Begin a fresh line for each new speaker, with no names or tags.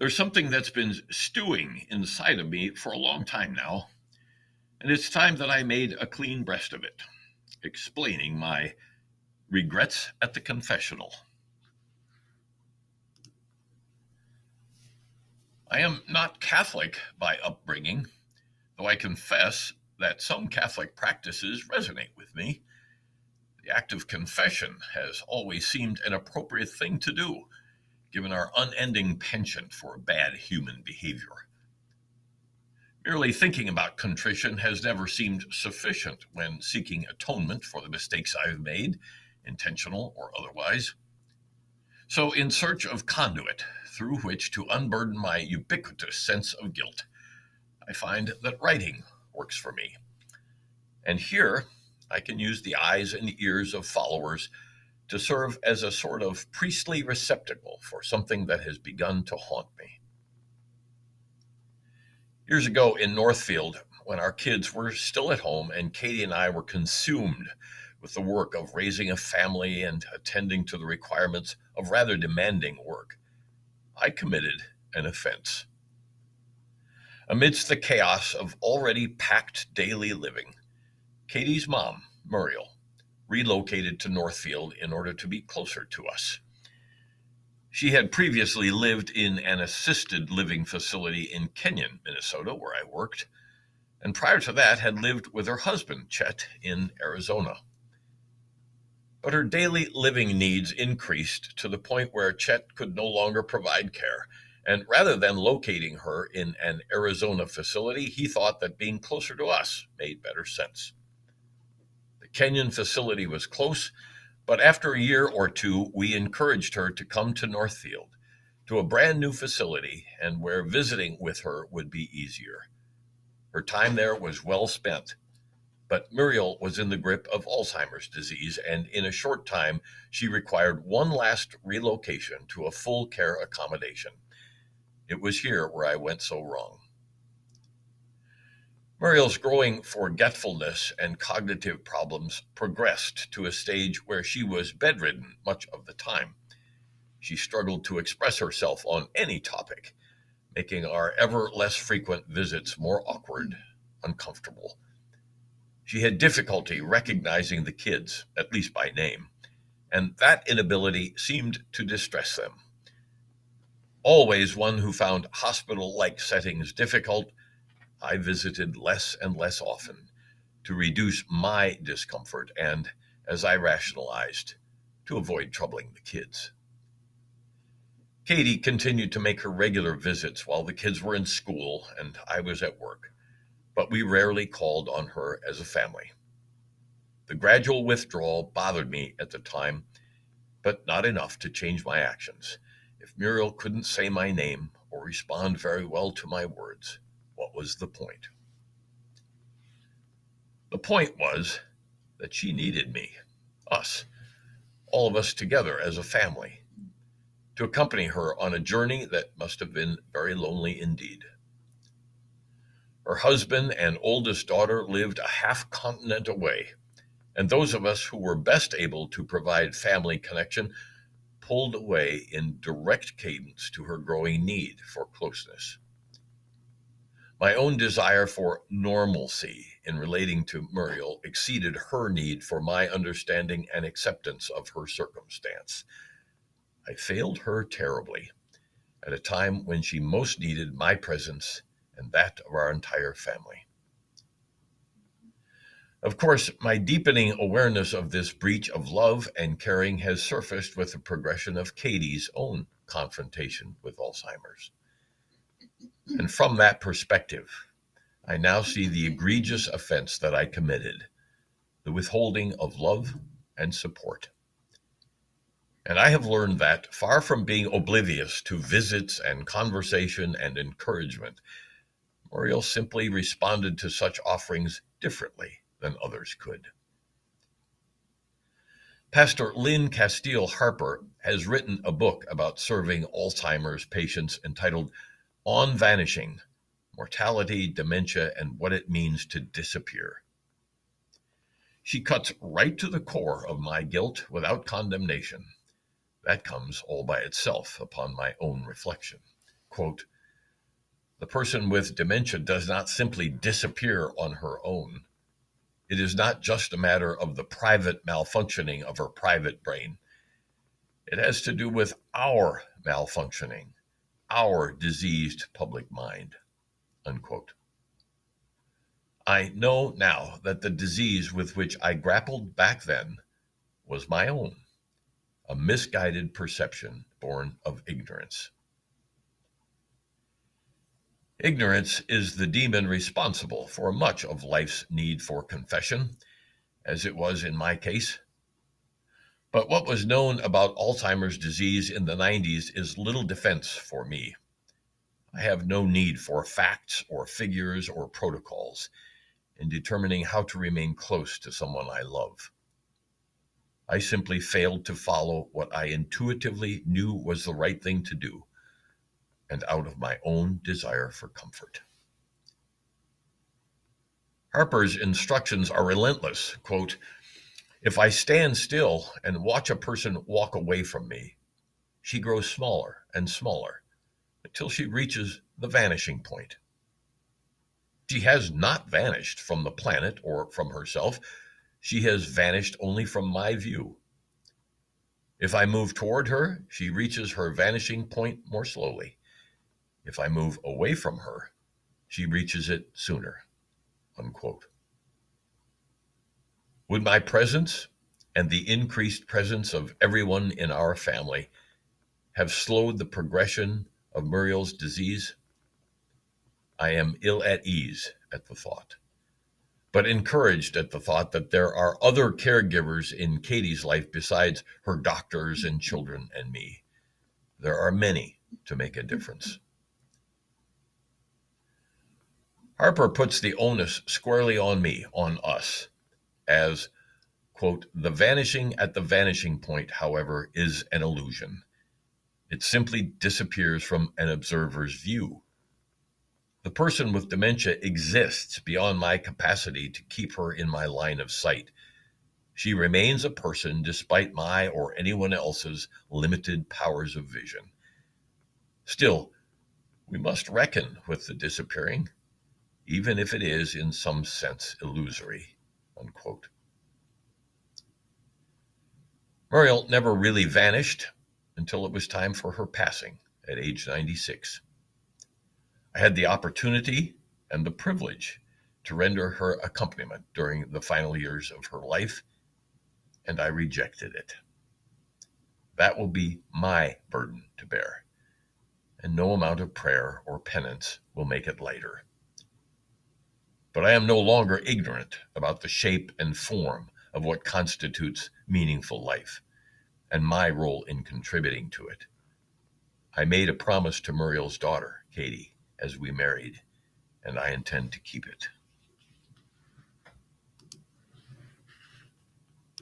There's something that's been stewing inside of me for a long time now, and it's time that I made a clean breast of it, explaining my regrets at the confessional. I am not Catholic by upbringing, though I confess that some Catholic practices resonate with me. The act of confession has always seemed an appropriate thing to do given our unending penchant for bad human behavior. Merely thinking about contrition has never seemed sufficient when seeking atonement for the mistakes I've made, intentional or otherwise. So, in search of conduit through which to unburden my ubiquitous sense of guilt, I find that writing works for me. And here I can use the eyes and ears of followers to serve as a sort of priestly receptacle for something that has begun to haunt me. Years ago in Northfield, when our kids were still at home and Katie and I were consumed with the work of raising a family and attending to the requirements of rather demanding work, I committed an offense. Amidst the chaos of already packed daily living, Katie's mom, Muriel, relocated to Northfield in order to be closer to us. She had previously lived in an assisted living facility in Kenyon, Minnesota, where I worked, and prior to that had lived with her husband, Chet, in Arizona. But her daily living needs increased to the point where Chet could no longer provide care. And rather than locating her in an Arizona facility, he thought that being closer to us made better sense. Kenyon facility was close, but after a year or two, we encouraged her to come to Northfield, to a brand new facility, and where visiting with her would be easier. Her time there was well spent, but Muriel was in the grip of Alzheimer's disease, and in a short time, she required one last relocation to a full care accommodation. It was here where I went so wrong. Muriel's growing forgetfulness and cognitive problems progressed to a stage where she was bedridden much of the time. She struggled to express herself on any topic, making our ever less frequent visits more awkward, uncomfortable. She had difficulty recognizing the kids, at least by name, and that inability seemed to distress them. Always one who found hospital like settings difficult I visited less and less often to reduce my discomfort and, as I rationalized, to avoid troubling the kids. Katie continued to make her regular visits while the kids were in school and I was at work, but we rarely called on her as a family. The gradual withdrawal bothered me at the time, but not enough to change my actions. If Muriel couldn't say my name or respond very well to my words, what was the point? The point was that she needed me, us, all of us together as a family, to accompany her on a journey that must have been very lonely indeed. Her husband and oldest daughter lived a half continent away, and those of us who were best able to provide family connection pulled away in direct cadence to her growing need for closeness. My own desire for normalcy in relating to Muriel exceeded her need for my understanding and acceptance of her circumstance. I failed her terribly at a time when she most needed my presence and that of our entire family. Of course, my deepening awareness of this breach of love and caring has surfaced with the progression of Katie's own confrontation with Alzheimer's. And from that perspective, I now see the egregious offense that I committed the withholding of love and support. And I have learned that, far from being oblivious to visits and conversation and encouragement, Muriel simply responded to such offerings differently than others could. Pastor Lynn Casteel Harper has written a book about serving Alzheimer's patients entitled on vanishing, mortality, dementia, and what it means to disappear. She cuts right to the core of my guilt without condemnation. That comes all by itself upon my own reflection. quote, the person with dementia does not simply disappear on her own. It is not just a matter of the private malfunctioning of her private brain. It has to do with our malfunctioning, our diseased public mind. Unquote. I know now that the disease with which I grappled back then was my own, a misguided perception born of ignorance. Ignorance is the demon responsible for much of life's need for confession, as it was in my case. But what was known about Alzheimer's disease in the 90s is little defense for me. I have no need for facts or figures or protocols in determining how to remain close to someone I love. I simply failed to follow what I intuitively knew was the right thing to do and out of my own desire for comfort. Harper's instructions are relentless. Quote, if I stand still and watch a person walk away from me, she grows smaller and smaller until she reaches the vanishing point. She has not vanished from the planet or from herself. She has vanished only from my view. If I move toward her, she reaches her vanishing point more slowly. If I move away from her, she reaches it sooner. Unquote. Would my presence and the increased presence of everyone in our family have slowed the progression of Muriel's disease? I am ill at ease at the thought, but encouraged at the thought that there are other caregivers in Katie's life besides her doctors and children and me. There are many to make a difference. Harper puts the onus squarely on me, on us, as, quote, the vanishing at the vanishing point, however, is an illusion. It simply disappears from an observer's view. The person with dementia exists beyond my capacity to keep her in my line of sight. She remains a person despite my or anyone else's limited powers of vision. Still, we must reckon with the disappearing even if it is in some sense illusory. Unquote. Muriel never really vanished until it was time for her passing at age 96. I had the opportunity and the privilege to render her accompaniment during the final years of her life, and I rejected it. That will be my burden to bear, and no amount of prayer or penance will make it lighter but I am no longer ignorant about the shape and form of what constitutes meaningful life and my role in contributing to it. I made a promise to Muriel's daughter, Katie, as we married, and I intend to keep it.